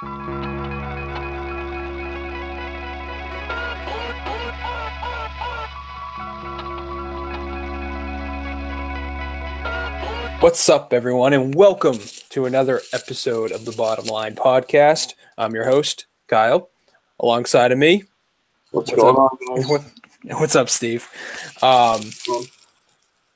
What's up, everyone, and welcome to another episode of the Bottom Line Podcast. I'm your host, Kyle. Alongside of me, What's, What's going up? on? guys? what's up, Steve? Um,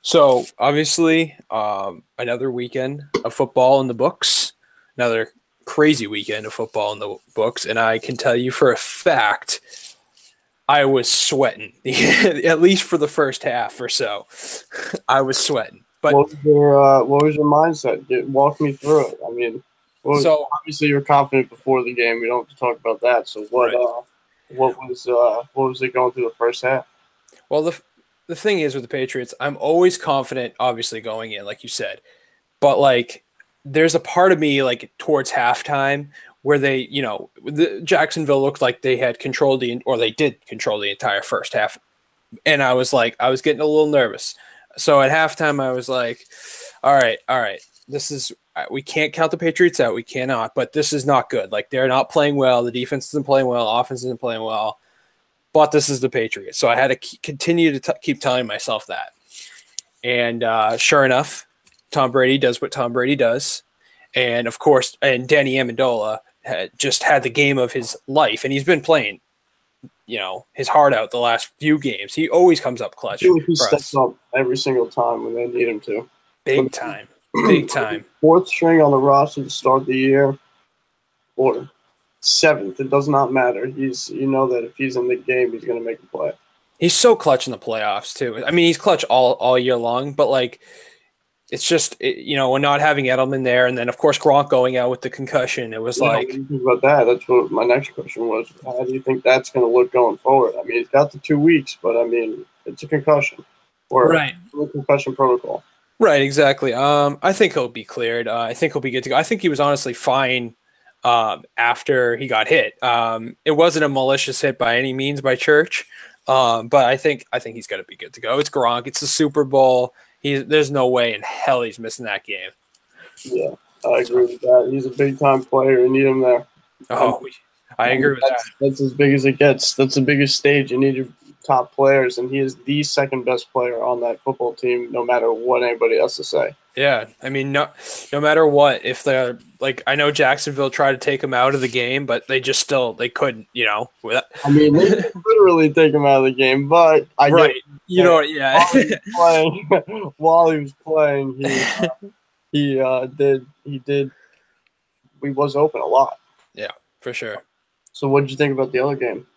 so obviously, um, another weekend of football in the books. Another crazy weekend of football in the books, and I can tell you for a fact, I was sweating at least for the first half or so. I was sweating, but what was your uh, what was your mindset? Walk me through it. I mean, was, so obviously you're confident before the game. We don't have to talk about that. So what Right. uh, what was uh, what was it going through the first half? Well, the the thing is with the Patriots, I'm always confident, obviously going in, like you said, but like there's a part of me like towards halftime where they, you know, the Jacksonville looked like they had controlled the or they did control the entire first half, and I was like, I was getting a little nervous. So at halftime, I was like, all right, all right, this is we can't count the Patriots out, we cannot, but this is not good. Like they're not playing well, the defense isn't playing well, offense isn't playing well but this is the Patriots. So I had to k- continue to t- keep telling myself that. And uh, sure enough, Tom Brady does what Tom Brady does. And of course, and Danny Amendola had just had the game of his life, and he's been playing, you know, his heart out the last few games. He always comes up clutch, he for us. steps up every single time when they need him to. big time, big time. Fourth string on the roster to start the year, or seventh. It does not matter. He's you know that if he's in the game, he's going to make a play. He's so clutch in the playoffs too. I mean, he's clutch all all year long, but like, it's just it, you know, we're not having Edelman there, and then of course Gronk going out with the concussion. It was You know, like. you think about that, that's what my next question was. How do you think that's going to look going forward? I mean, he's got the two weeks, but I mean, it's a concussion or Right. a concussion protocol. Right, exactly. Um, I think he'll be cleared. Uh, I think he'll be good to go. I think he was honestly fine um, after he got hit. Um, it wasn't a malicious hit by any means by Church, um, but I think I think he's going to be good to go. It's Gronk. It's the Super Bowl. He's there's no way in hell he's missing that game. Yeah, I agree with that. He's a big time player. You need him there. Oh, I agree with that. that's, That's as big as it gets. That's the biggest stage. You need your top players, and he is the second best player on that football team, no matter what anybody has to say. Yeah, I mean, no, no matter what, if they're like, I know Jacksonville tried to take him out of the game, but they just still they couldn't, you know. I mean, they literally take him out of the game, but I get right, you know, yeah. while he was playing while he was playing he uh, he uh, did he did he was open a lot Yeah, for sure. so what did you think about the other game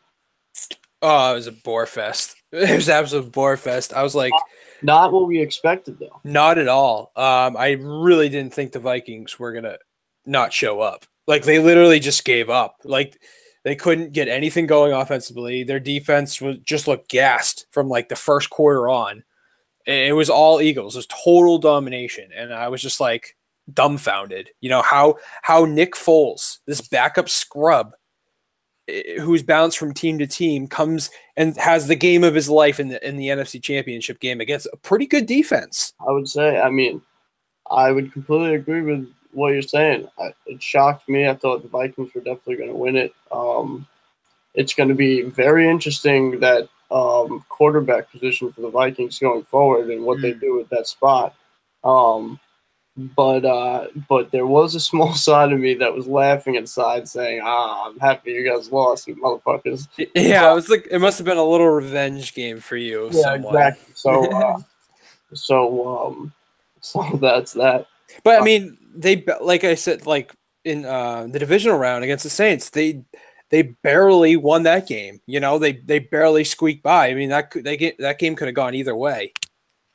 Oh, it was a bore fest. It was absolute bore fest. I was like, not what we expected though not at all. Um, I really didn't think the Vikings were gonna not show up. Like they literally just gave up. Like they couldn't get anything going offensively. Their defense was just looked gassed from like the first quarter on. It was all Eagles. It was total domination, and I was just like dumbfounded. You know how how Nick Foles, this backup scrub, who's bounced from team to team, comes and has the game of his life in the in the NFC Championship game against a pretty good defense. i would say i mean i would completely agree with what you're saying I, it shocked me i thought the vikings were definitely going to win it um, it's going to be very interesting that um, quarterback position for the vikings going forward and what they Mm. do with that spot um, but uh, but there was a small side of me that was laughing inside, saying, "Ah, I'm happy you guys lost, you motherfuckers." Yeah, it was like it must have been a little revenge game for you. somewhat. exactly. So, uh, so um, so that's that. But I mean, they like I said, like in uh, the divisional round against the Saints, they they barely won that game. You know, they they barely squeaked by. I mean, that could they get that game could have gone either way.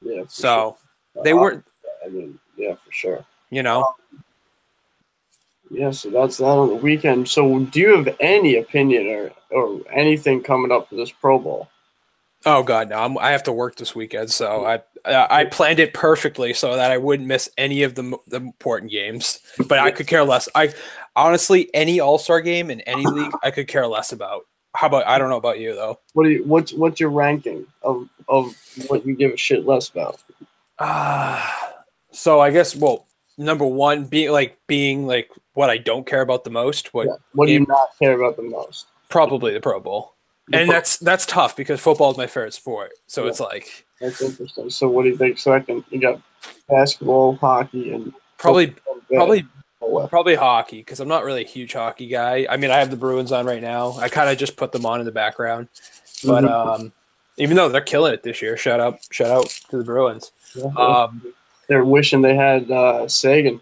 Yeah. So sure. they Uh, weren't. I mean, yeah, for sure. You know, Yeah, so that's that on the weekend. So, do you have any opinion or or anything coming up for this Pro Bowl? oh god, no, I'm, I have to work this weekend, so I I planned it perfectly so that I wouldn't miss any of the the important games. But I could care less. I honestly, any All Star game in any league, I could care less about. How about I don't know about you though. What do you what's what's your ranking of of what you give a shit less about? Ah, so I guess well, number one being like being like what I don't care about the most. What Yeah. What do you not care about the most? probably the Pro Bowl, The and Pro- that's that's tough because football is my favorite sport. So Yeah. it's like That's interesting. So what do you think second? You got basketball, hockey, and probably probably football. probably hockey because I'm not really a huge hockey guy. I mean, I have the Bruins on right now. I kind of just put them on in the background, but Mhm. um, even though they're killing it this year, shout out shout out to the Bruins. Yeah. Um, They're wishing they had uh, Seguin.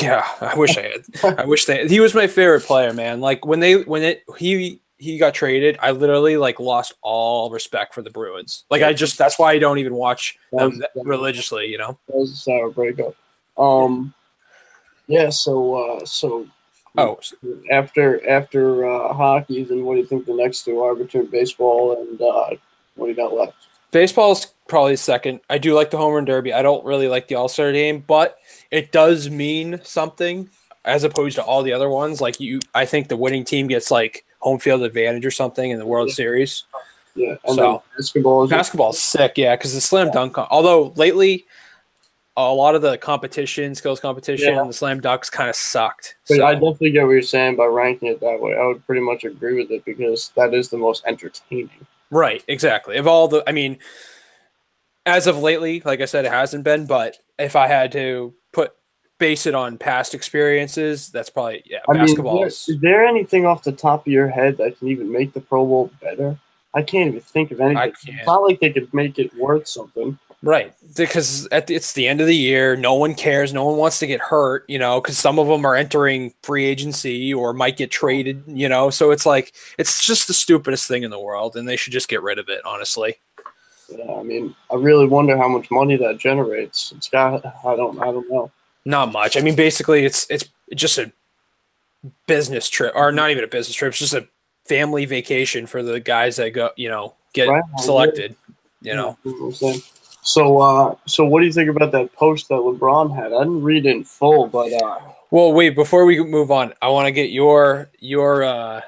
Yeah, I wish I had. I wish they. He was my favorite player, man. Like when they when it he he got traded, I literally like lost all respect for the Bruins. Like I just that's why I don't even watch them That was- religiously. You know. That was a sour breakup. Um, yeah. So uh, so Oh, after after uh, hockey, then what do you think the next two are between baseball and uh, what do you got left? baseball's probably second. I do like the home run derby. I don't really like the All Star game, but it does mean something as opposed to all the other ones. Like you, I think the winning team gets like home field advantage or something in the World Yeah. Series. Yeah, and So- basketball is Basketball's sick, yeah, because the slam dunk. Although lately, a lot of the competition, skills competition, Yeah. and the slam dunks kind of sucked. But So, I definitely get what you're saying by ranking it that way. I would pretty much agree with it because that is the most entertaining. right, exactly. Of all the, I mean, as of lately, like I said, it hasn't been. But if I had to put base it on past experiences, that's probably yeah. I mean, is Basketball there, is there anything off the top of your head that can even make the Pro Bowl better? I can't even think of anything. It's not like they could make it worth something. right because at the, it's the end of the year. No one cares. No one wants to get hurt. You know, because some of them are entering free agency or might get traded. You know, so it's like it's just the stupidest thing in the world, and they should just get rid of it. Honestly. Yeah, I mean, I really wonder how much money that generates. It's got, I don't, I don't know. Not much. I mean, basically, it's it's just a business trip, or not even a business trip. It's just a family vacation for the guys that go, you know, get Right. selected. You know, You know what I'm saying? So, uh, so what do you think about that post that LeBron had? I didn't read it in full, but uh, well, wait. Before we move on, I want to get your your uh,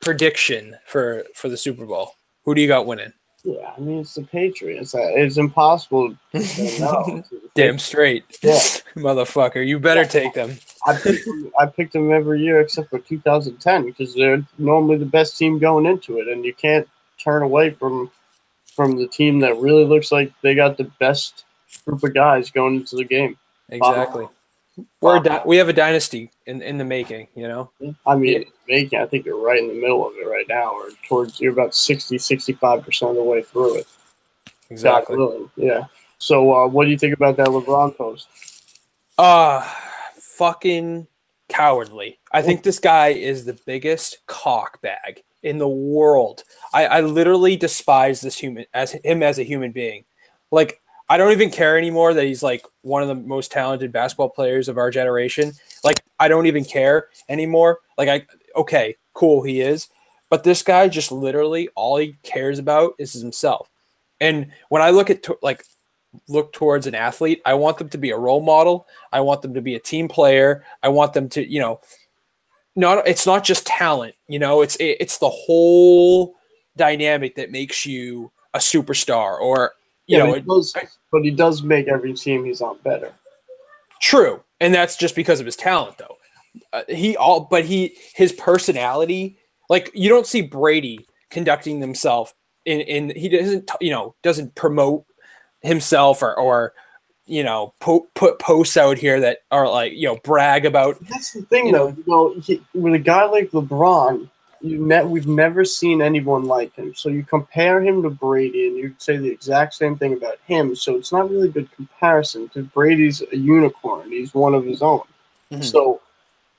prediction for for the Super Bowl. Who do you got winning? Yeah, I mean, it's the Patriots. Uh, It's impossible to. Damn straight, Yeah. motherfucker. You better take them. I picked, them, I picked them every year except for 2010 because they're normally the best team going into it, and you can't turn away from from the team that really looks like they got the best group of guys going into the game. Exactly. We're a di- we have a dynasty in, in the making. You know. I mean, making, I think you're right in the middle of it right now, or towards you're about 60, 65 percent of the way through it. Exactly. Willing, yeah. So, uh, what do you think about that LeBron post? Uh fucking cowardly. I think this guy is the biggest cock bag in the world. I, I literally despise this human as him as a human being. Like I don't even care anymore that he's like one of the most talented basketball players of our generation. Like I don't even care anymore. Like I okay, cool he is, but this guy just literally all he cares about is himself. And when I look at to, like look towards an athlete, I want them to be a role model. I want them to be a team player. I want them to, you know, not it's not just talent, you know, it's it, it's the whole dynamic that makes you a superstar or you Yeah, know, but, he does, but he does make every team he's on better. True, and that's just because of his talent, though. Uh, he all, but he his personality, like you don't see Brady conducting himself in in he doesn't you know doesn't promote himself or or you know po- put posts out here that are like you know brag about That's the thing, You though. You know, he, with a guy like LeBron, you ne- we've never seen anyone like him. So you compare him to Brady, and you say the exact same thing about him. So it's not really a good comparison because Brady's a unicorn. He's one of his own. Mhm. So,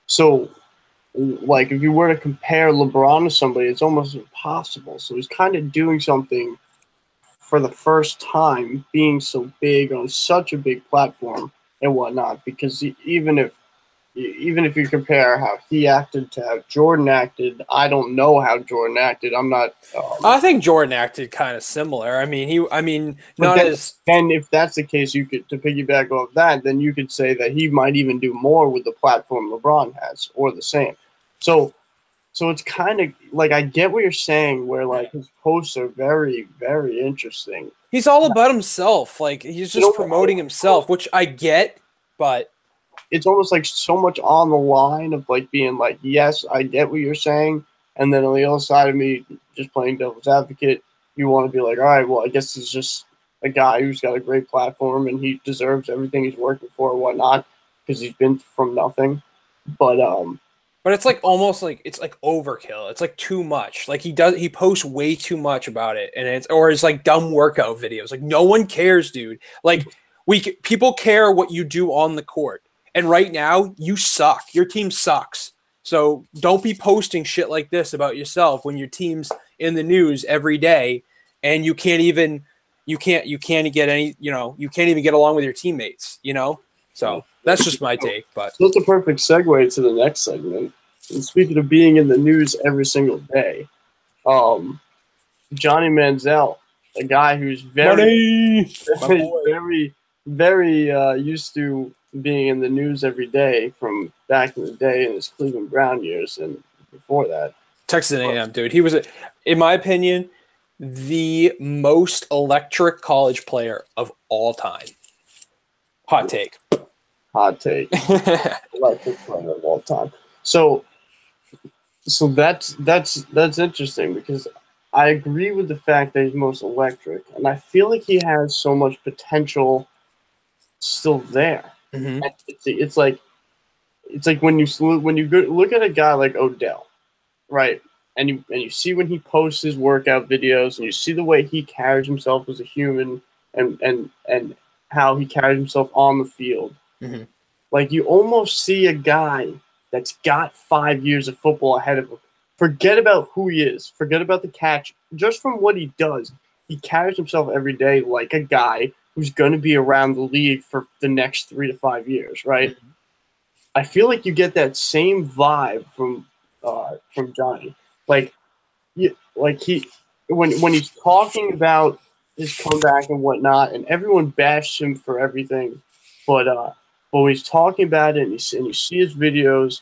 so like if you were to compare LeBron to somebody, it's almost impossible. So he's kind of doing something for the first time, being so big on such a big platform and whatnot. Because even if even if you compare how he acted to how Jordan acted, I don't know how Jordan acted. I'm not. Um, I think Jordan acted kind of similar. I mean, he I mean not then- as and if that's the case, you could to piggyback off that, then you could say that he might even do more with the platform LeBron has, or the same. So, so it's kind of like I get what you're saying, where like his posts are very, very interesting. he's all about himself. Like he's You just know- promoting himself, which I get, but it's almost like so much on the line of like being like, yes, I get what you're saying, and then on the other side of me, just playing devil's advocate, you want to be like, all right, well, I guess it's just a guy who's got a great platform and he deserves everything he's working for and whatnot because he's been from nothing. But um, but it's like almost like it's like overkill. It's like too much. Like he does he posts way too much about it, and it's or it's like dumb workout videos. Like no one cares, dude. Like we people care what you do on the court, and right now you suck. Your team sucks. So don't be posting shit like this about yourself when your team's in the news every day, and you can't even you can't you can't get any you know you can't even get along with your teammates. You know. So that's just my take. But that's a perfect segue to the next segment. And speaking of being in the news every single day, um, Johnny Manziel, a guy who's very, very, very, very uh, used to being in the news every day from back in the day in his Cleveland Brown years and before that. Texas A&M, dude. He was, in my opinion, the most electric college player of all time. Hot take. Hot take. electric player of all time. So so that's that's that's interesting because I agree with the fact that he's most electric, and I feel like he has so much potential still there. Mm-hmm. It's, it's like it's like when you when you look at a guy like Odell, right? And you and you see when he posts his workout videos, and you see the way he carries himself as a human, and and and how he carries himself on the field. Mm-hmm. Like you almost see a guy that's got five years of football ahead of him. Forget about who he is. Forget about the catch. Just from what he does, he carries himself every day like a guy who's going to be around the league for the next three to five years, right? Mm-hmm. I feel like you get that same vibe from uh, from Johnny. Like, you, like he when when he's talking about his comeback and whatnot, and everyone bashed him for everything, but uh, but when he's talking about it and you see, and you see his videos,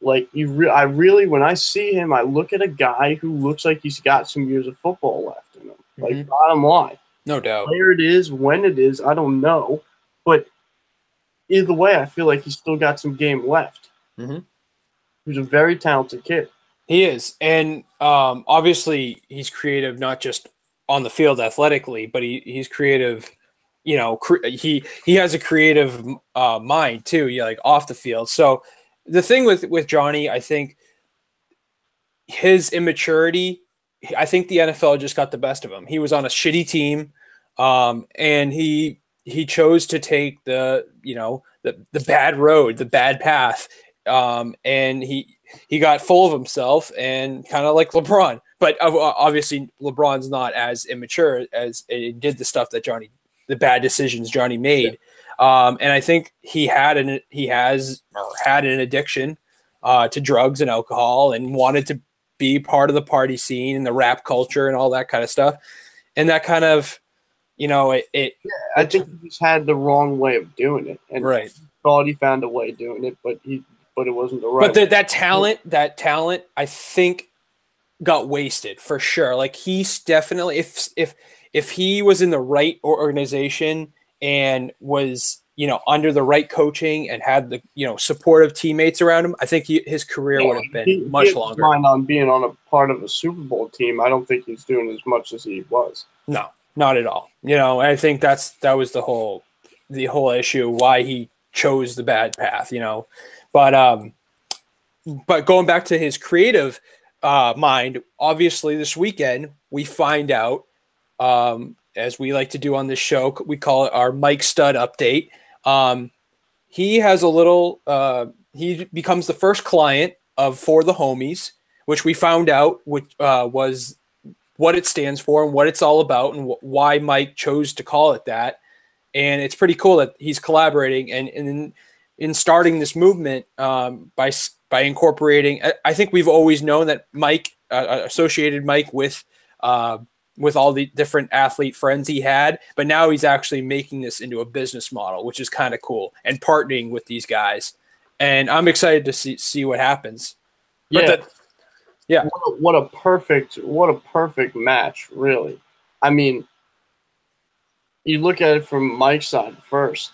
like you, re- I really, when I see him, I look at a guy who looks like he's got some years of football left in him. Like mm-hmm. bottom line, no doubt. Where it is, when it is, I don't know, but either way, I feel like he's still got some game left. Mm-hmm. He's a very talented kid. He is, and um, obviously he's creative, not just on the field athletically, but he, he's creative you know cre- he he has a creative uh, mind too yeah like off the field so the thing with with johnny i think his immaturity i think the nfl just got the best of him. He was on a shitty team um, and he he chose to take the you know the the bad road the bad path um, and he he got full of himself and kind of like lebron. But obviously lebron's not as immature as it did the stuff that johnny the bad decisions Johnny made. Um, and I think he had an he has or had an addiction uh, to drugs and alcohol and wanted to be part of the party scene and the rap culture and all that kind of stuff. And that kind of, you know, it. it yeah, I think he just had the wrong way of doing it, and right. thought he found a way of doing it, but he but it wasn't the right. But the, that talent, that talent, I think, got wasted for sure. Like he's definitely if if if he was in the right organization and was you know under the right coaching and had the you know supportive teammates around him, I think he, his career yeah, would have been he, much he longer. Mind on being on a part of a Super Bowl team, I don't think he's doing as much as he was. No, not at all. You know, I think that's that was the whole the whole issue why he chose the bad path. You know, but um, but going back to his creative uh, mind, obviously this weekend we find out um, as we like to do on this show. We call it our Mike Stud update. Um, he has a little. Uh, he becomes the first client of for the homies, which we found out which uh, was what it stands for and what it's all about and wh- why Mike chose to call it that. And it's pretty cool that he's collaborating and, and in, in starting this movement um, by by incorporating. I, I, think we've always known that Mike uh, associated Mike with uh, with all the different athlete friends he had, but now he's actually making this into a business model, which is kind of cool, and partnering with these guys. And I'm excited to see see what happens. Yeah, the, yeah. What a, what a perfect what a perfect match, really. I mean, you look at it from Mike's side first.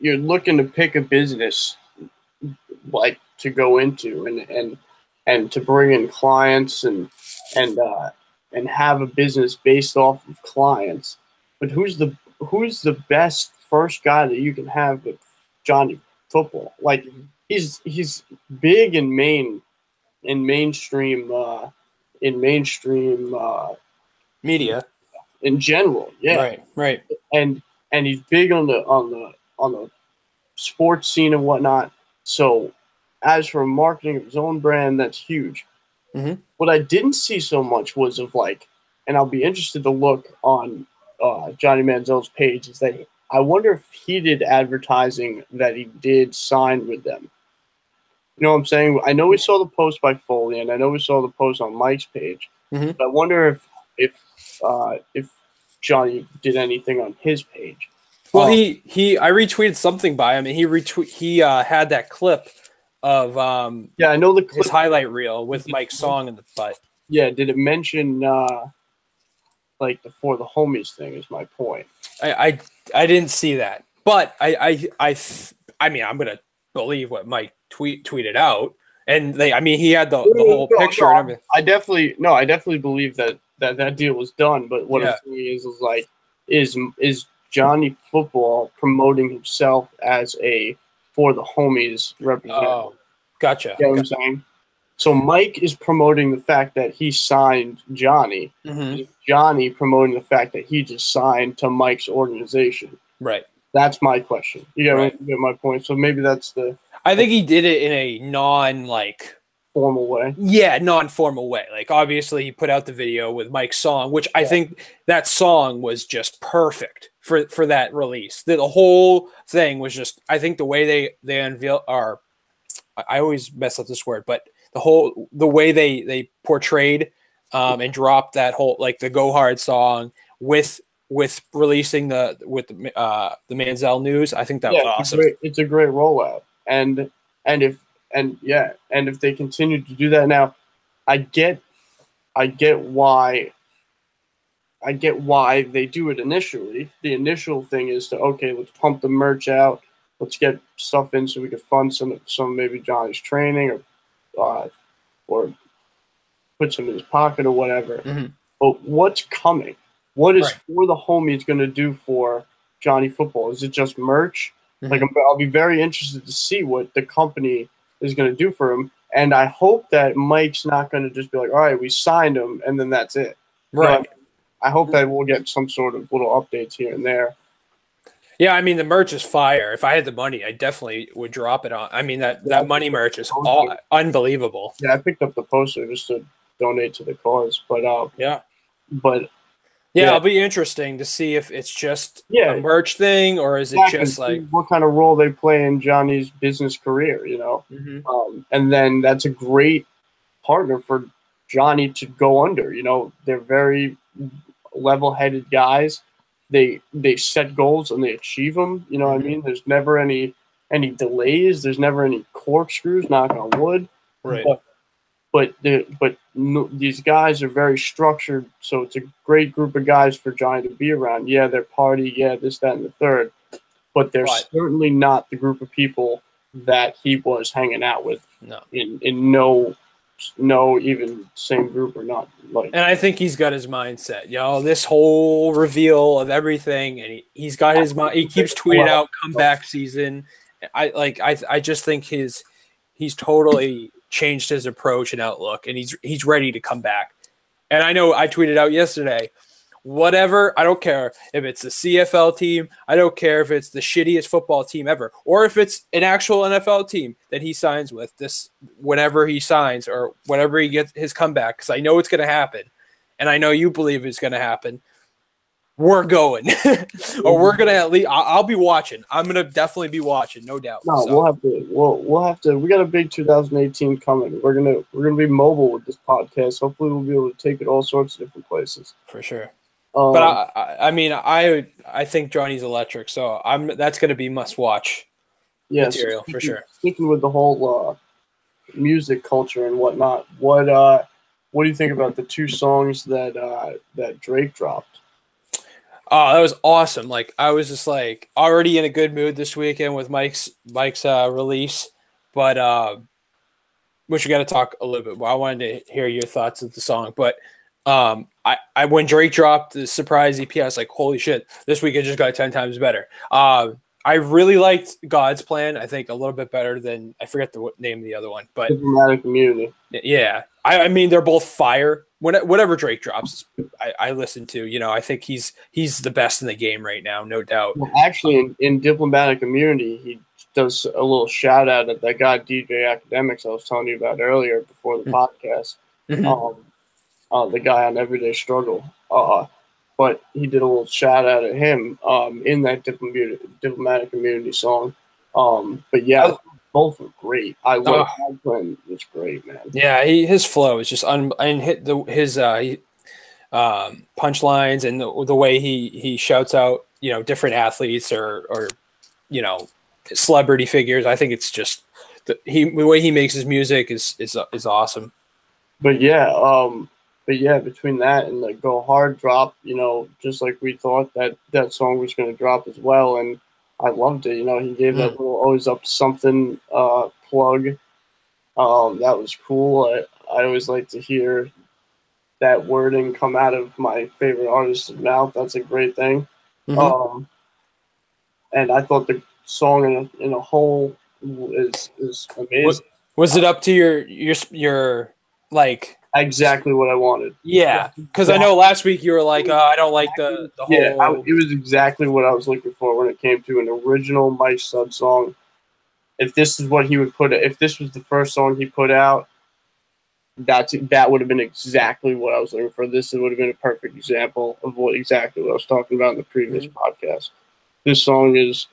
you're looking to pick a business like to go into and and and to bring in clients and and uh, and have a business based off of clients. But who's the who's the best first guy that you can have with Johnny football? Like he's he's big in main in mainstream uh, in mainstream uh, Media. in general. Yeah, Right. Right. and and he's big on the on the on the sports scene and whatnot. So, as for marketing of his own brand, that's huge. Mhm. What I didn't see so much was of like, and I'll be interested to look on uh, Johnny Manziel's page. Is that I wonder if he did advertising that he did sign with them. You know what I'm saying? I know we saw the post by Foley, and I know we saw the post on Mike's page. Mhm. But I wonder if if uh, if Johnny did anything on his page. Well, Um, he he I retweeted something by him, and he retweet he uh, had that clip of um Yeah, I know the clip. his highlight reel with Mike's song in the butt. Yeah, did it mention uh like the for the homies thing? Is my point. I I, I didn't see that, but I I I th- I mean I'm gonna believe what Mike tweet tweeted out, and they I mean he had the, the whole No, picture no, and. I definitely no, I definitely believe that that that deal was done. But what Yeah. I'm saying is, is like, is is Johnny Football promoting himself as a for the homies representative? Oh, gotcha. You know what I'm saying? So Mike is promoting the fact that he signed Johnny. Mhm. Johnny promoting the fact that he just signed to Mike's organization. Right. That's my question. You get, Right. get my point. So maybe that's the I think he did it in a non like formal way. yeah non-formal way like obviously he put out the video with mike's song which i think that song was just perfect for for that release the, the whole thing was just i think the way they they unveil are I- always mess up this word but the whole the way they they portrayed um and dropped that whole like the go hard song with with releasing the with the uh the manziel news i think that was It's a awesome great, it's a great rollout, and and if and yeah, and if they continue to do that now, I get, I get why. I get why they do it initially. The initial thing is to okay, let's pump the merch out, let's get stuff in so we can fund some some maybe Johnny's training or uh, or put some in his pocket or whatever. Mhm. But what's coming? What is Right. for the homies going to do for Johnny Football? Is it just merch? Mhm. Like I'm, I'll be very interested to see what the company is going to do for him, and I hope that Mike's not going to just be like, "All right, we signed him," and then that's it. right I hope that we'll get some sort of little updates here and there. Yeah, I mean the merch is fire. If I had the money, I definitely would drop it on. I mean that that money merch is all unbelievable. Yeah, I picked up the poster just to donate to the cause, but uh, Yeah. but Yeah, Yeah. it'll be interesting to see if it's just Yeah. a merch thing or is it just like what kind of role they play in Johnny's business career, you know. Mhm. um, and then that's a great partner for Johnny to go under. You know, they're very level-headed guys. They they set goals and they achieve them. You know what. I mm-hmm. mean? There's never any any delays. There's never any corkscrews. Knock on wood. right? But but the, but no, these guys are very structured, so it's a great group of guys for Johnny to be around. Yeah, they're party. Yeah, this, that, and the third. But they're Right. certainly not the group of people that he was hanging out with No. in in no no even same group or not like And I think he's got his mindset. You know, this whole reveal of everything, and he, he's got his mind. He keeps tweeting out comeback season. I like. I I just think his he's totally changed his approach and outlook, and he's he's ready to come back. And I know I tweeted out yesterday. Whatever, I don't care if it's the CFL team. I don't care if it's the shittiest football team ever, or if it's an actual NFL team that he signs with. This whenever he signs or whenever he gets his comeback, because I know it's going to happen, and I know you believe it's going to happen. We're going, or we're gonna at least. I'll, be watching. I'm gonna definitely be watching, no doubt. no So, we'll have to we'll, we'll have to we got a big 2018 coming we're gonna we're gonna be mobile with this podcast hopefully we'll be able to take it all sorts of different places for sure. Um, But I, I, I mean, I, I think Johnny's electric, so I'm. That's gonna be must watch. yes material, for sure. Speaking with the whole uh music culture and whatnot what uh what do you think about the two songs that uh that drake dropped Oh, that was awesome! Like I was just like already in a good mood this weekend with Mike's Mike's uh, release, but uh, which we got to talk a little bit. Well, I wanted to hear your thoughts of the song, but um, I, I when Drake dropped the surprise EP, I was like, holy shit, this week it just got ten times better. Uh, I really liked God's Plan. I think a little bit better than I forget the name of the other one, but Diplomatic Immunity. Yeah, I, I mean they're both fire. When, whatever Drake drops, I, I, listen to. You know, I think he's he's the best in the game right now, no doubt. Well, actually, in, in Diplomatic Immunity, he does a little shout out at that guy DJ Akademiks I was telling you about earlier before the mm-hmm. podcast. Mm-hmm. Um, uh, the guy on Everyday Struggle. Uh, but he did a little shout out at him um, in that diplomatic, diplomatic immunity song. Um, but yeah, oh. both were great. I love oh. Glenn was great, man. Yeah, he, his flow is just un and hit the his uh, he, um, punchlines and the, the way he he shouts out you know different athletes or or you know celebrity figures. I think it's just the he the way he makes his music is is is awesome. But yeah, um, but yeah, between that and the Go Hard drop, you know, just like we thought that that song was going to drop as well, and I loved it. You know, he gave that hmm. little always up something uh, plug. Um, that was cool. I, I always like to hear that wording come out of my favorite artist's mouth. That's a great thing. Mm-hmm. Um, and I thought the song in a, in a whole is is amazing. Was, was it up to your your your like exactly what I wanted. Yeah, because I know last week you were like, oh, I don't like the, the whole. Yeah, I, it was exactly what I was looking for when it came to an original Mike Stud song. If this is what he would put, if this was the first song he put out, that's that would have been exactly what I was looking for. This would have been a perfect example of what exactly what I was talking about in the previous mm-hmm. podcast. This song is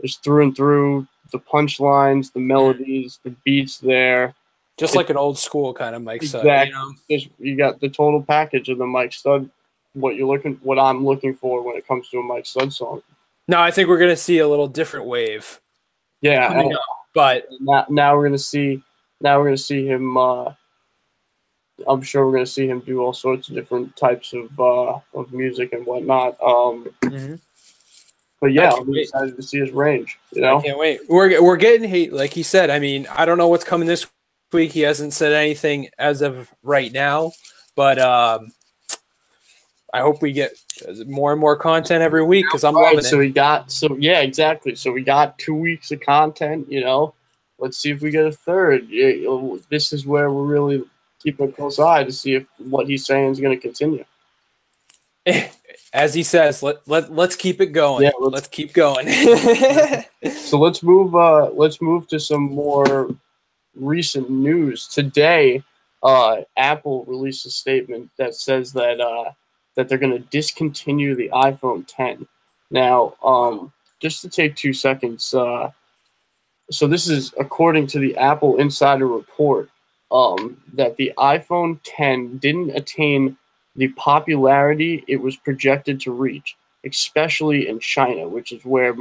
is through and through the punchlines, the melodies, the beats there just like an old school kind of Mike Stud. Exactly. You, know? you got the total package of the Mike Stud. What you're looking, what I'm looking for when it comes to a Mike Stud song. No, I think we're gonna see a little different wave. Yeah, up, but now, now we're gonna see. Now we're gonna see him. Uh, I'm sure we're gonna see him do all sorts of different types of uh, of music and whatnot. Um, mm-hmm. But yeah, I'm excited to see his range. You know, I can't wait. We're we're getting hate, like he said. I mean, I don't know what's coming this week. He hasn't said anything as of right now, but um, I hope we get more and more content every week because I'm loving it. So we got so yeah, exactly. So we got two weeks of content. You know, let's see if we get a third. This is where we're really keeping a close eye to see if what he's saying is going to continue. As he says, let let let's keep it going. Yeah, let's, let's keep going. so let's move. Uh, let's move to some more recent news today. Uh, Apple released a statement that says that uh, that they're going to discontinue the iPhone 10. Now, um, just to take two seconds, uh, so this is according to the Apple Insider Report um, that the iPhone 10 didn't attain the popularity it was projected to reach, especially in China, which is where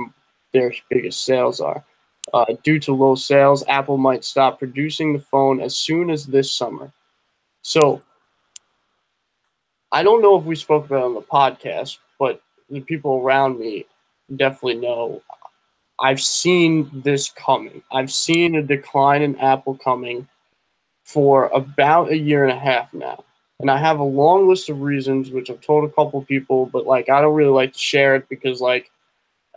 their biggest sales are. Uh, due to low sales, Apple might stop producing the phone as soon as this summer. So, I don't know if we spoke about it on the podcast, but the people around me definitely know. I've seen this coming. I've seen a decline in Apple coming for about a year and a half now. And I have a long list of reasons, which I've told a couple people, but like I don't really like to share it because like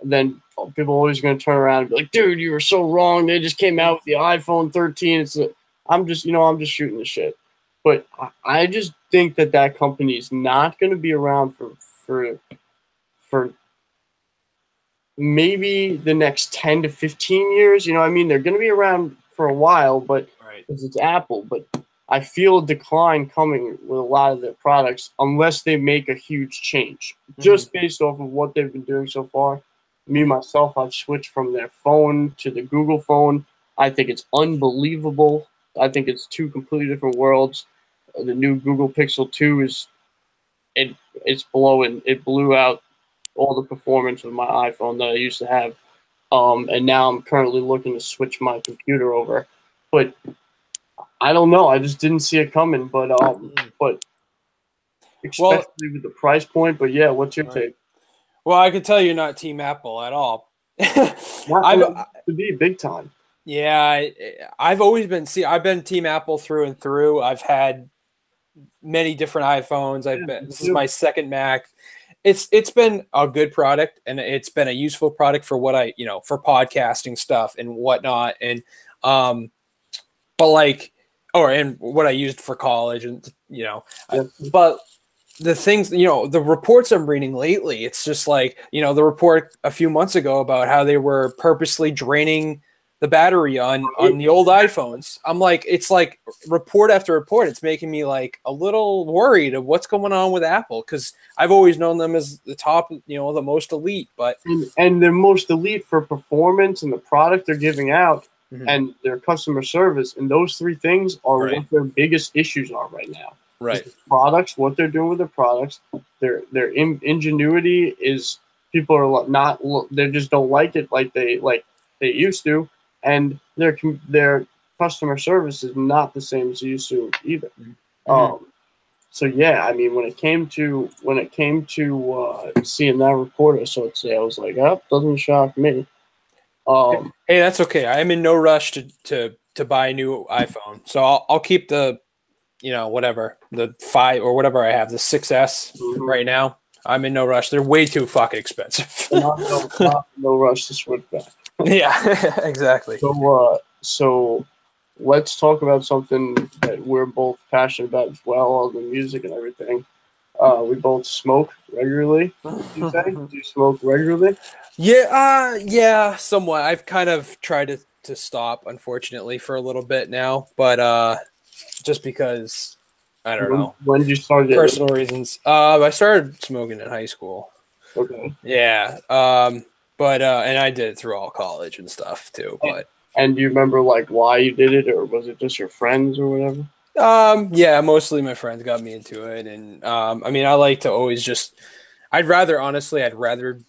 then people are always going to turn around and be like, dude, you were so wrong. They just came out with the iPhone 13. It's I'm just, you know, I'm just shooting the shit. But I just think that that company is not going to be around for, for, for maybe the next 10 to 15 years. You know, I mean, they're going to be around for a while, but right. because it's Apple, but I feel a decline coming with a lot of their products unless they make a huge change, mm-hmm. just based off of what they've been doing so far me myself, I've switched from their phone to the Google phone. I think it's unbelievable. I think it's two completely different worlds. The new Google Pixel 2 is it it's blowing. It blew out all the performance of my iPhone that I used to have. Um, and now I'm currently looking to switch my computer over. But I don't know. I just didn't see it coming. But um, but especially well, with the price point. But yeah, what's your right. take? Well, I can tell you're not Team Apple at all. I've, to be big time. yeah, I, I've always been see. I've been Team Apple through and through. I've had many different iPhones. I've Yeah, been. This is my second Mac. It's it's been a good product and it's been a useful product for what I you know for podcasting stuff and whatnot and um, but like or and what I used for college and you know I- but the things you know the reports i'm reading lately it's just like you know the report a few months ago about how they were purposely draining the battery on on the old iphones i'm like it's like report after report it's making me like a little worried of what's going on with apple because i've always known them as the top you know the most elite but And, and they're most elite for performance and the product they're giving out Mhm. and their customer service. And those three things are Right. what their biggest issues are right now. Right products, what they're doing with their products, their their in, ingenuity is people are not they just don't like it like they like they used to, and their their customer service is not the same as it used to either. Mhm. Um, so yeah, I mean, when it came to when it came to uh, seeing that report, I saw it say I was like, oh, doesn't shock me. Um, hey that's okay i'm in no rush to to to buy a new iphone so i'll, I'll keep the you know whatever the five or whatever i have the 6s Mhm. right now i'm in no rush they're way too fucking expensive not, no, not, no rush to switch back. yeah exactly So, uh, so let's talk about something that we're both passionate about as well, all the music and everything. Uh, we both smoke regularly. You say? Do you smoke regularly? yeah uh yeah somewhat i've kind of tried to to stop unfortunately for a little bit now but uh just because i don't when, know When did you start getting? personal reasons uh i started smoking in high school Okay. yeah um but uh and i did it through all college and stuff too but And do you remember like why you did it, or was it just your friends or whatever? Um, yeah, mostly my friends got me into it, and um, I mean, I like to always just. I'd rather, honestly, I'd rather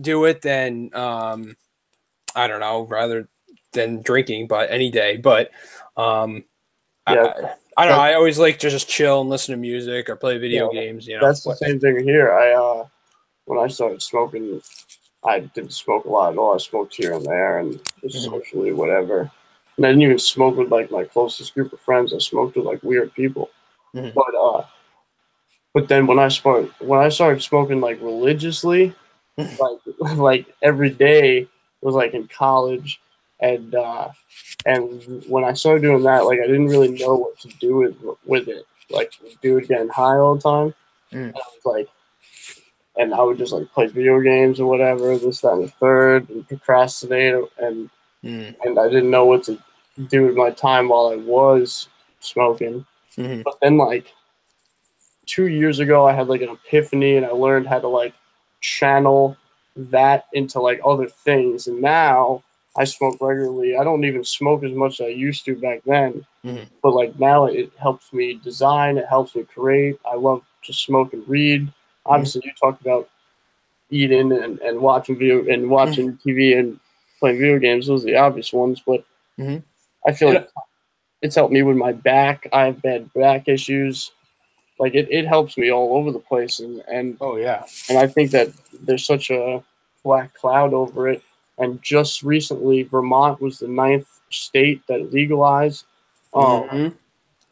do it than, um, I don't know, rather than drinking, but any day. But, um, Yeah. I, I don't know. I always like to just chill and listen to music or play video Yeah, games. You know, That's the same thing here. I uh, when I started smoking, I didn't smoke a lot at all. I smoked here and there, and just Mhm. socially, whatever. And I didn't even smoke with like my closest group of friends. I smoked with like weird people. Mhm. But uh, but then when I started when I started smoking like religiously, like like every day was like in college, and uh, and when I started doing that, like I didn't really know what to do with with it. Like do it getting high all the time. Mm. And I was like, and I would just like play video games or whatever, this, that, and the third, and procrastinate, and Mm, and I didn't know what to do with my time while I was smoking. mhm. But then like two years ago, I had like an epiphany, and I learned how to like channel that into like other things, and now. I smoke regularly. I don't even smoke as much as I used to back then, Mhm. but like now it helps me design. It helps me create. I love to smoke and read. Obviously, you talked about eating and, and watching video and watching TV and playing video games. Those are the obvious ones, but Mhm. I feel like it's helped me with my back. I have bad back issues. Like it, it helps me all over the place, and and Oh yeah. and I think that there's such a black cloud over it. And just recently, Vermont was the ninth state that legalized. Um, Mhm.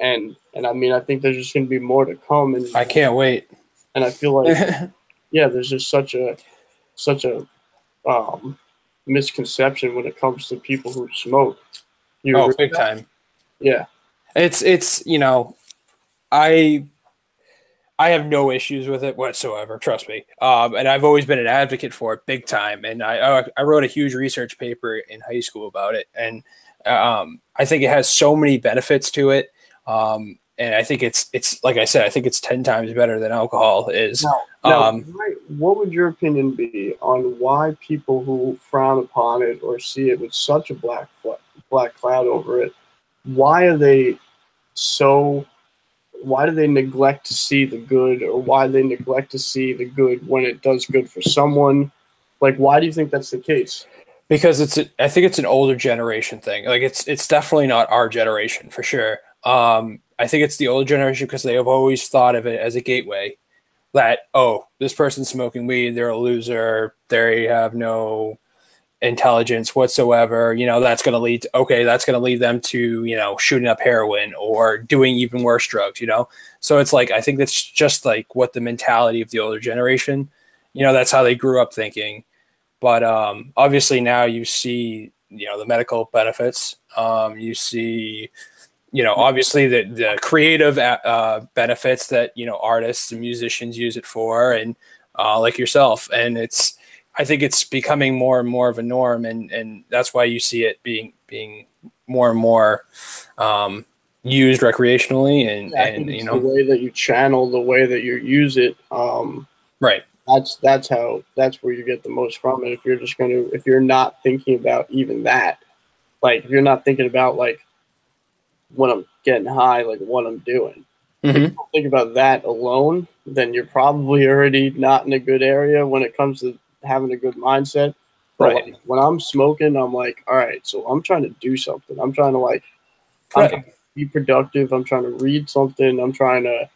and and I mean, I think there's just going to be more to come. And I can't wait. and I feel like yeah, there's just such a such a um, misconception when it comes to people who smoke. You oh, big time. Yeah, It's it's you know, I I have no issues with it whatsoever. Trust me. Um, and I've always been an advocate for it, big time. And I I- I wrote a huge research paper in high school about it, and um, I think it has so many benefits to it. Um, and I think it's it's like I said, I think it's ten times better than alcohol is. Now, now, Um, why- what would your opinion be on why people who frown upon it or see it with such a black black cloud over it, why are they so? Why do they neglect to see the good, or why they neglect to see the good when it does good for someone? Like, why do you think that's the case? because it's a, I think it's an older generation thing. Like it's it's definitely not our generation for sure. Um, I think it's the older generation because they have always thought of it as a gateway. that oh this person's smoking weed they're a loser they have no intelligence whatsoever you know that's going to lead to okay that's going to lead them to you know shooting up heroin or doing even worse drugs you know? So it's like i think that's just like what the mentality of the older generation you know that's how they grew up thinking. But um obviously now you see you know the medical benefits. Um you see you know obviously the the creative uh, benefits that you know artists and musicians use it for and uh, like yourself. And it's I think it's becoming more and more of a norm, and and that's why you see it being being more and more um, used recreationally, and yeah, and you know the way that you channel, the way that you use it. Um, right. That's that's how that's where you get the most from it. If you're just gonna, if you're not thinking about even that, like if you're not thinking about like when I'm getting high, like what I'm doing. Mm-hmm. Think about that alone, then you're probably already not in a good area when it comes to having a good mindset. But right. like, when I'm smoking, I'm like, all right, so I'm trying to do something. I'm trying to like right. be productive. I'm trying to read something. I'm trying to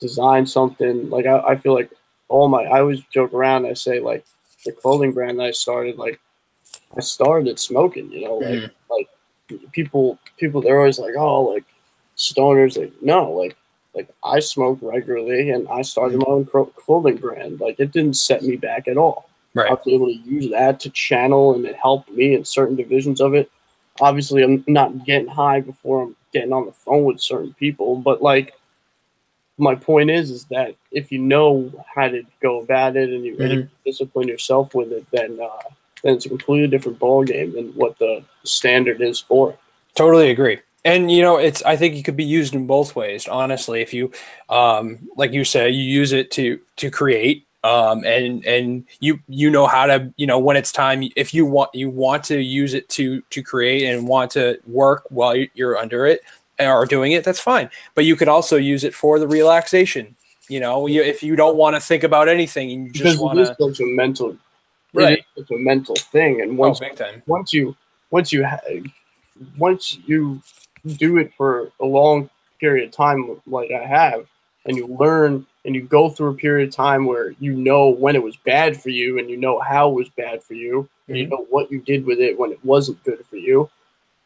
design something. Like I, I feel like all my I always joke around. I say like the clothing brand that I started, like I started smoking. You know, like mm. like people people they're always like, oh, like stoners. Like no, like like I smoke regularly and I started my own clothing brand. Like it didn't set me back at all. Right. I was able to use that to channel and it helped me in certain divisions of it. Obviously, I'm not getting high before I'm getting on the phone with certain people, but like my point is, is that if you know how to go about it and you, mm-hmm. discipline yourself with it, then uh, then it's a completely different ball game than what the standard is for. Totally agree. And you know, it's I think it could be used in both ways. Honestly, if you, um, like you say, you use it to to create um, and and you you know how to you know when it's time if you want you want to use it to to create and want to work while you're under it or doing it that's fine. But you could also use it for the relaxation. You know you, if you don't want to think about anything and you just want to such a mental right. it's a mental thing and once oh, once you once you ha- once you do it for a long period of time like I have and you learn and you go through a period of time where you know when it was bad for you and you know how it was bad for you and mm-hmm. you know what you did with it when it wasn't good for you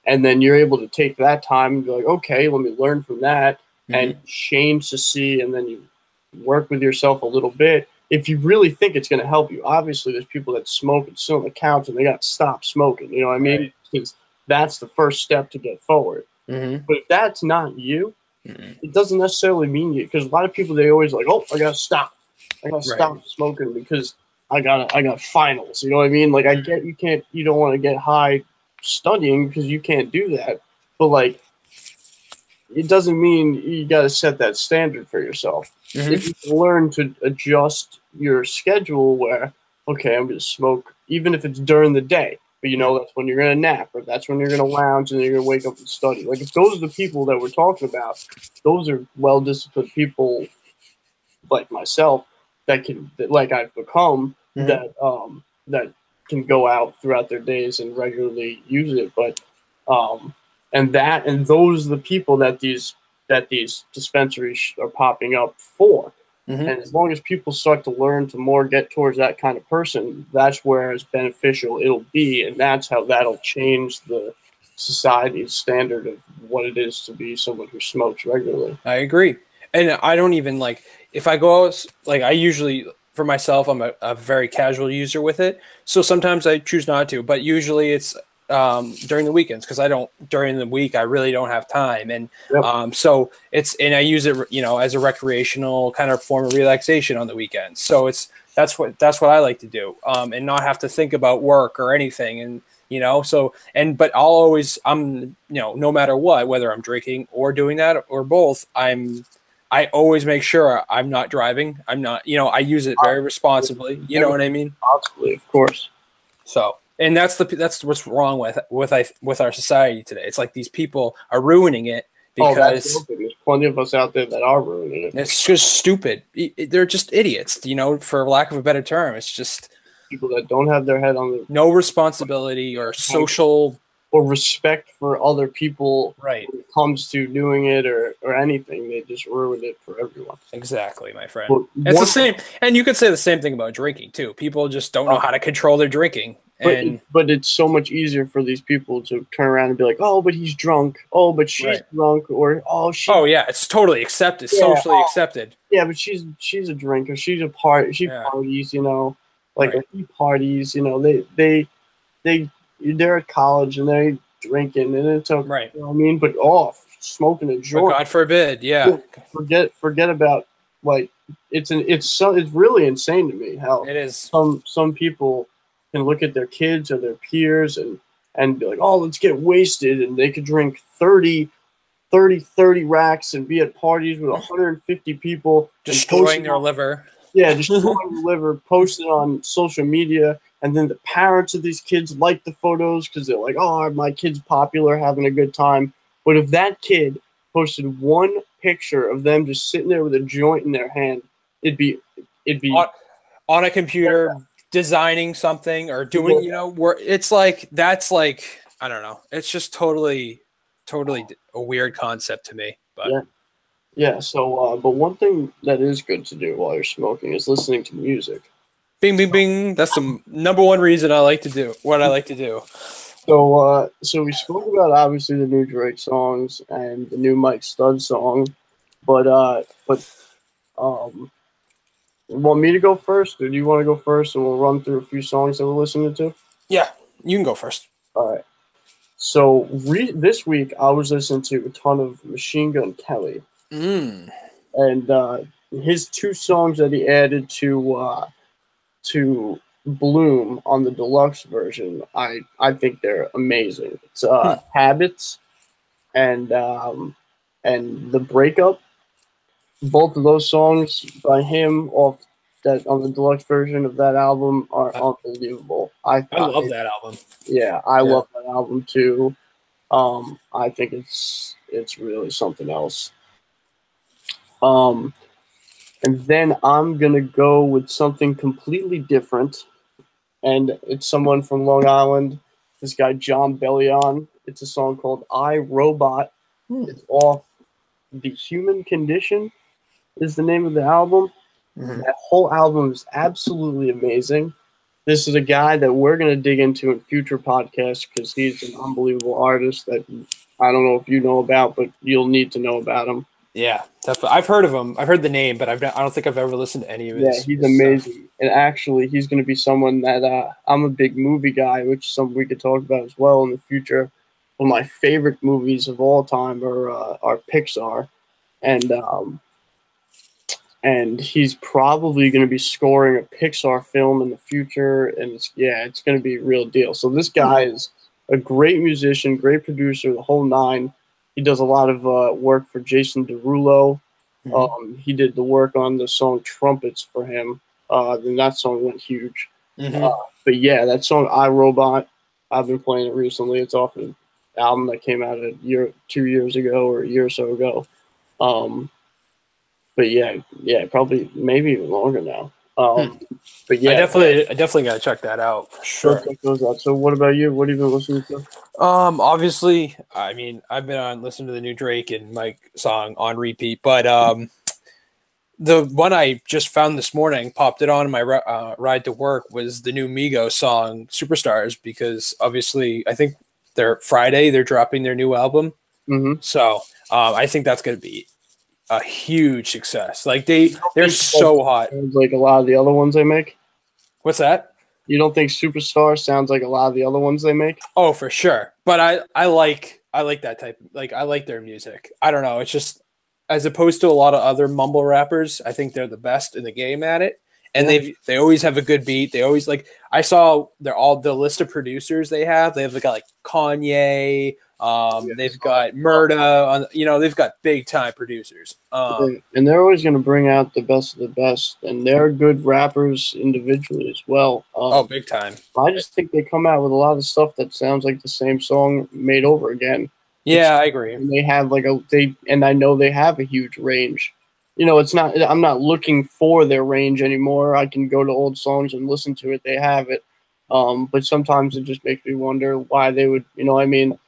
and then you're able to take that time and be like okay let me learn from that mm-hmm. and change to see and then you work with yourself a little bit if you really think it's going to help you obviously there's people that smoke and sit on the couch and they got to stop smoking you know what i mean right. because that's the first step to get forward mm-hmm. but if that's not you. It doesn't necessarily mean you because a lot of people they always like, oh, I gotta stop, I gotta right. stop smoking because I got I got finals. You know what I mean? Like I get you can't you don't want to get high studying because you can't do that, but like it doesn't mean you got to set that standard for yourself. Mm-hmm. If you learn to adjust your schedule where okay, I'm gonna smoke even if it's during the day but you know that's when you're gonna nap or that's when you're gonna lounge and then you're gonna wake up and study. Like if those are the people that we're talking about, those are well disciplined people like myself that can that, like I've become mm-hmm. that um that can go out throughout their days and regularly use it. But um and that and those are the people that these that these dispensaries are popping up for. Mm-hmm. And as long as people start to learn to more get towards that kind of person, that's where it's beneficial it'll be. And that's how that'll change the society's standard of what it is to be someone who smokes regularly. I agree. And I don't even like, if I go out, like, I usually, for myself, I'm a, a very casual user with it. So sometimes I choose not to, but usually it's um, during the weekends because I don't during the week I really don't have time, and yep. um, so it's and I use it you know as a recreational kind of form of relaxation on the weekends. So it's that's what that's what I like to do, um, and not have to think about work or anything, and you know so and but I'll always I'm you know no matter what whether I'm drinking or doing that or both I'm I always make sure I'm not driving. I'm not you know I use it very responsibly. You know what I mean? Absolutely, of course. So and that's the that's what's wrong with with I with our society today. It's like these people are ruining it oh, because oh, there's plenty of us out there that are ruining it. It's just stupid. They're just idiots, you know, for lack of a better term. It's just people that don't have their head on the no responsibility or social or respect for other people Right. when it comes to doing it or, or anything. They just ruin it for everyone. Exactly, my friend. But It's the same, and you could say the same thing about drinking too. People just don't know oh. how to control their drinking, But, and but it's so much easier for these people to turn around and be like, "Oh, but he's drunk. Oh, but she's Right. drunk." Or, "Oh, she, oh yeah, it's totally accepted, Yeah. socially Oh. accepted. yeah, but she's she's a drinker. She's a part. She Yeah. parties, you know, like Right. he parties. You know, they they they they're at college and they drinking, and it's okay. Right. You know what I mean, but off smoking a joint. God forbid, yeah, Forget forget about like it's an it's so it's really insane to me how it is. some some people can look at their kids or their peers and and be like, oh, let's get wasted, and they could drink 30, 30, 30 racks and be at parties with 150 people, and Destroying their on- liver. yeah, destroying the liver, post it on social media, and then the parents of these kids like the photos because they're like, oh, my kid's popular, having a good time. But if that kid posted one picture of them just sitting there with a joint in their hand, it'd be it'd be on, on a computer designing something or doing you know where it's like that's like i don't know it's just totally totally a weird concept to me but Yeah. Yeah, so uh, but one thing that is good to do while you're smoking is listening to music. bing bing bing that's the number one reason i like to do what i like to do So uh, so we spoke about obviously the new Drake songs and the new Mike Stud song, but uh, but um, want me to go first, or do you want to go first, and we'll run through a few songs that we're listening to? yeah you can go first All right. So re- this week I was listening to a ton of Machine Gun Kelly. mm. and uh, his two songs that he added to uh, to Bloom on the deluxe version, I I think they're amazing. It's uh, Habits and um, and the Breakup. Both of those songs by him off that on the deluxe version of that album are unbelievable. I i love that album yeah, I Yeah. love that album too. Um, I think it's it's really something else. Um, and then I'm gonna go with something completely different, and it's someone from Long Island. This guy Jon Bellion. It's a song called "I Robot." Hmm. It's off "The Human Condition." Is the name of the album. Mhm. That whole album is absolutely amazing. This is a guy that we're going to dig into in future podcasts because he's an unbelievable artist that I don't know if you know about, but you'll need to know about him. yeah definitely i've heard of him i've heard the name but I've not, i don't think i've ever listened to any of his Yeah, he's his stuff. amazing. And actually, he's going to be someone that uh, I'm a big movie guy, which is something we could talk about as well in the future. One of my favorite movies of all time are uh, are Pixar, and um, and he's probably going to be scoring a Pixar film in the future. And it's yeah, it's going to be a real deal. So this guy is a great musician, great producer, the whole nine. He does a lot of uh, work for Jason Derulo. Mhm. Um, he did the work on the song "Trumpets" for him. Uh, then that song went huge. Mhm. But yeah, that song "I Robot," I've been playing it recently. It's off an album that came out a year, two years ago, or a year or so ago. Um, but yeah, yeah, probably maybe even longer now. Um, but yeah, I definitely, I definitely gotta check that out for sure. So, what about you? What have you been listening to? Um, obviously, I mean, I've been on listening to the new Drake and Mike song on repeat, but um, the one I just found this morning, popped it on my uh, ride to work, was the new Migos song "Superstars" because obviously, I think they're Friday they're dropping their new album, Mm-hmm. so um, I think that's gonna be a huge success. Like they, they're so hot. Like a lot of the other ones they make. What's that? You don't think Superstar sounds like a lot of the other ones they make? Oh, for sure. But I I like I like that type. Like I like their music. I don't know. It's just as opposed to a lot of other mumble rappers, I think they're the best in the game at it. And Yeah. they've they always have a good beat. They always like I saw they're all the list of producers they have. They've got like Kanye. Um, Yeah. they've got Murda. On you know they've got big time producers. Um, and, and they're always going to bring out the best of the best, and they're good rappers individually as well. Um, oh, big time. I just think they come out with a lot of stuff that sounds like the same song made over again. Yeah, I agree. And they have like a they, and I know they have a huge range. You know, it's not. I'm not looking for their range anymore. I can go to old songs and listen to it. They have it, Um, but sometimes it just makes me wonder why they would, you know, I mean,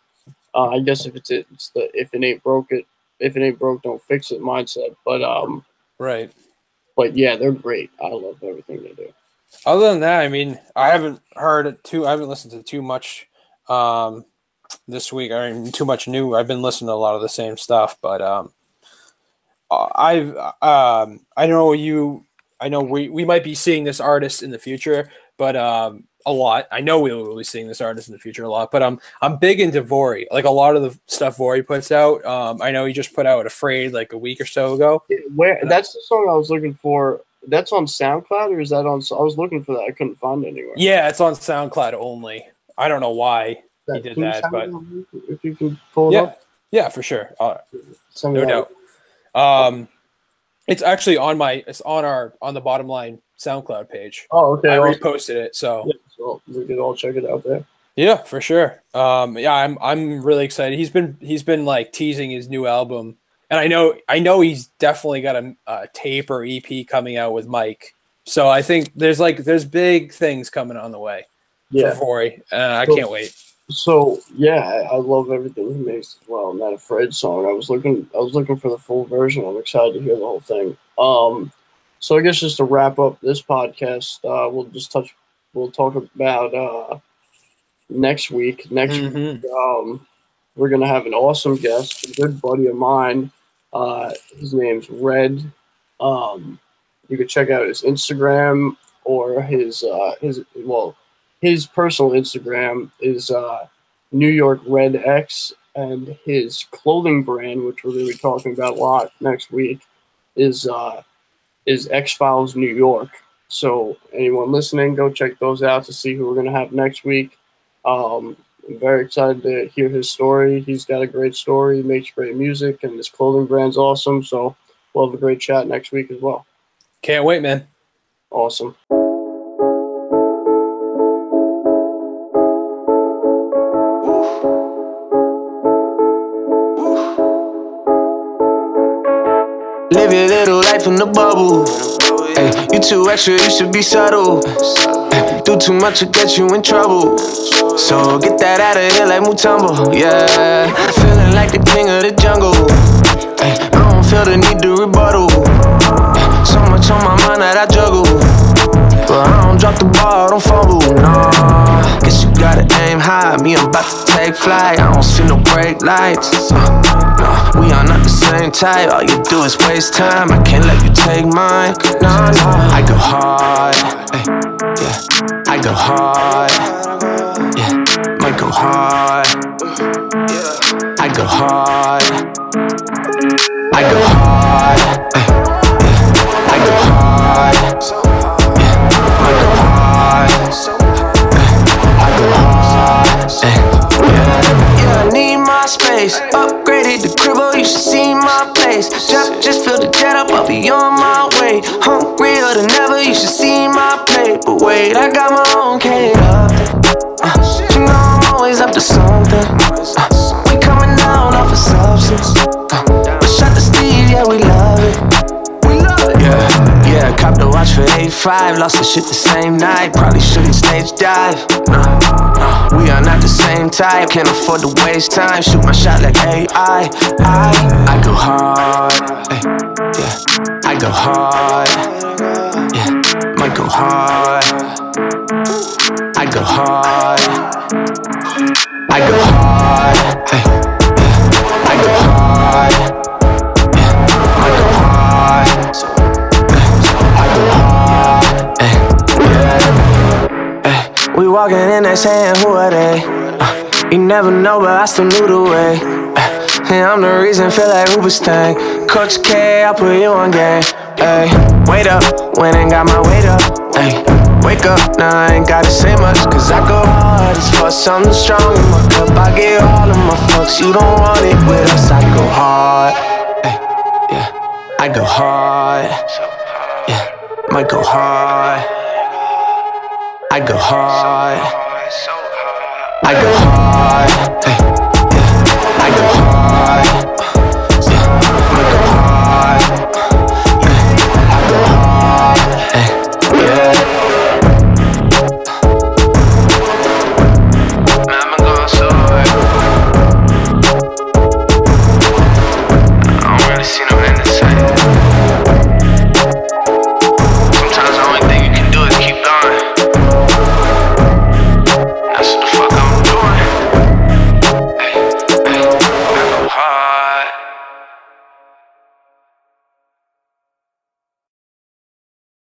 uh, I guess if it's it's the if it ain't broke it, if it ain't broke, don't fix it mindset. But um, right. But yeah, they're great. I love everything they do. Other than that, I mean, I haven't heard it too. I haven't listened to too much um, this week. I mean, too much new. I've been listening to a lot of the same stuff, but um, I've um, I know you. I know we we might be seeing this artist in the future, but um, a lot. I know we will be seeing this artist in the future a lot, but I'm I'm big into Vory. Like a lot of the stuff Vory puts out. Um, I know he just put out "Afraid" like a week or so ago. Where that's the song I was looking for. That's on SoundCloud or is that on? I was looking for that. I couldn't find it anywhere. Yeah, it's on SoundCloud only. I don't know why that, he did that, but if you can pull it yeah, up, yeah, for sure. Uh, no doubt. Um, it's actually on my. It's on our on the bottom line SoundCloud page. Oh, okay. I reposted it, so. Yeah, so we can all check it out there. Yeah, for sure. Um, yeah, I'm I'm really excited. He's been he's been like teasing his new album, and I know I know he's definitely got a, a tape or EP coming out with Mike. So I think there's like there's big things coming on the way yeah. for. Uh, I so, can't wait. So yeah, I, I love everything he makes as well. That Afraid song, I was looking I was looking for the full version. I'm excited to hear the whole thing. Um, so I guess just to wrap up this podcast, uh, we'll just touch we'll talk about uh, next week. Next mm-hmm. week, um, we're gonna have an awesome guest, a good buddy of mine. Uh, his name's Red. Um, you can check out his Instagram or his uh, his well, his personal Instagram is uh, New York Red X, and his clothing brand, which we're gonna be talking about a lot next week, is uh, is X Files New York. So anyone listening, go check those out to see who we're going to have next week. Um, I'm very excited to hear his story. He's got a great story, makes great music, and his clothing brand's awesome. So we'll have a great chat next week as well. Can't wait, man. Awesome. Life in the bubble. Ay, you too extra, you should be subtle. Ay, do too much to get you in trouble. So get that out of here like Mutombo, yeah. Feeling like the king of the jungle. Ay, I don't feel the need to rebuttal. So much on my mind that I drop the ball, don't fumble, nah. Guess you gotta aim high. Me, I'm about to take flight. I don't see no brake lights. Uh, nah, we are not the same type. All you do is waste time. I can't let you take mine. Nah, nah. I go hard. Ay, yeah. I go hard. Yeah. Might go hard. I go hard. I go hard. I go hard. Space. Upgraded the cribble, you should see my place. Just, just fill the jet up, I'll be on my way. Hungrier than ever, you should see my plate. But wait, I got my own cater. Uh, you know I'm always up to something. Uh, we coming down off of substance. Yeah, yeah, cop the watch for 85. Lost the shit the same night. Probably shouldn't stage dive. Nah. We are not the same type, can't afford to waste time. Shoot my shot like AI. I, I go hard, ay, yeah. I go hard, yeah. Might go hard. I go hard, I go hard, saying who are they? Uh, you never know, but I still knew the way. Uh, and I'm the reason, feel like Uber stank. Coach K, I'll put you on game. Ay, wait up, went and got my weight up. Ay, wake up, now I ain't gotta say much, cause I go hard as for something strong in my cup. I get all of my fucks, you don't want it with us. I go hard, ay, yeah, I go hard, yeah, might go hard, I go hard. I go hard. Hey, yeah. I go hard.